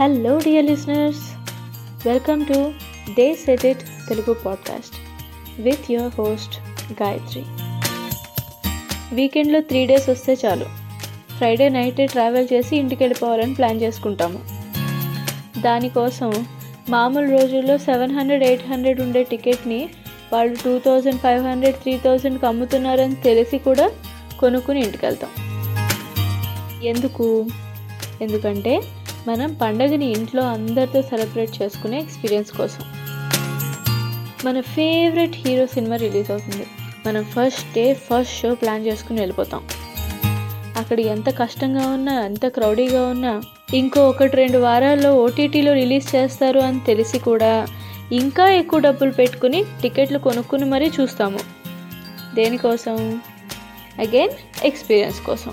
Hello dear listeners welcome to the set it Telugu podcast with your host Gayatri వీకెండ్లో three days వస్తే చాలు. Friday night travel చేసి ఇంటికి వెళ్ళిపోవాలని plan చేసుకుంటాము. దానికోసం మామూలు రోజుల్లో సెవెన్ హండ్రెడ్ ఎయిట్ హండ్రెడ్ ఉండే టికెట్ని వాళ్ళు two thousand five hundred three థౌజండ్కి అమ్ముతున్నారని తెలిసి కూడా కొనుక్కుని ఇంటికి వెళ్తాం. ఎందుకు? ఎందుకంటే మనం పండగని ఇంట్లో అందరితో సెలబ్రేట్ చేసుకునే ఎక్స్పీరియన్స్ కోసం. మన ఫేవరెట్ హీరో సినిమా రిలీజ్ అవుతుంది. మనం first day first show plan చేసుకుని వెళ్ళిపోతాం. అక్కడ ఎంత కష్టంగా ఉన్నా ఎంత క్రౌడీగా ఉన్నా ఇంకో ఒకటి రెండు వారాల్లో ఓటీటీలో రిలీజ్ చేస్తారు అని తెలిసి కూడా ఇంకా ఎక్కువ డబ్బులు పెట్టుకుని టికెట్లు కొనుక్కుని మరీ చూస్తాము. దేనికోసం? అగైన్ ఎక్స్పీరియన్స్ కోసం.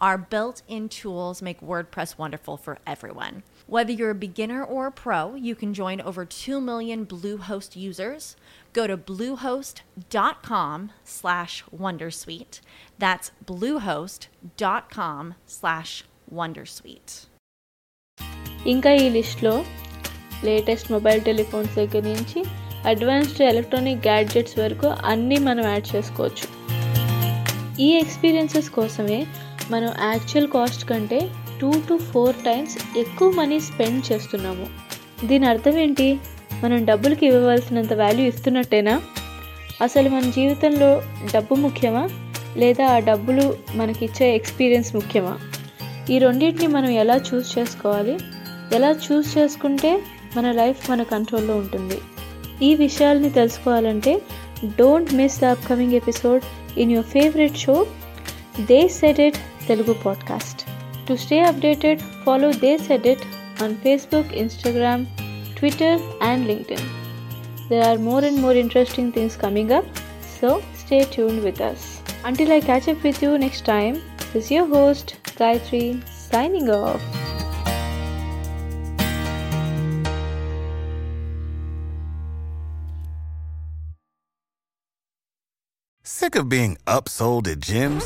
Our built in tools make WordPress wonderful for everyone. Whether you're a beginner or a pro, you can join over 2 million Bluehost users. Go to bluehost.com slash wondersuite. That's bluehost.com slash wondersuite. ఇంకా ఈ లిస్ట్లో latest mobile telephones దగ్గర నుంచి advanced electronic gadgets వరకు అన్నీ మనం add చేసుకోవచ్చు ఈ ఎక్స్పీరియన్సెస్ కోసమే మనం యాక్చువల్ కాస్ట్ కంటే టూ టు ఫోర్ టైమ్స్ ఎక్కువ మనీ స్పెండ్ చేస్తున్నాము. దీని అర్థం ఏంటి? మనం డబ్బులకి ఇవ్వవలసినంత వాల్యూ ఇస్తున్నట్టేనా? అసలు మన జీవితంలో డబ్బు ముఖ్యమా? లేదా ఆ డబ్బులు మనకిచ్చే ఎక్స్పీరియన్స్ ముఖ్యమా? ఈ రెండింటిని మనం ఎలా చూస్ చేసుకోవాలి? ఎలా చూస్ చేసుకుంటే మన లైఫ్ మన కంట్రోల్లో ఉంటుంది? ఈ విషయాల్ని తెలుసుకోవాలంటే don't miss the upcoming episode in your favourite show the set it Telugu podcast. To stay updated, follow This Edit on Facebook, Instagram, Twitter, and LinkedIn. There are more and more interesting things coming up, so stay tuned with us. Until I catch up with you next time, this is your host, Gayatri, signing off. Sick of being upsold at gyms?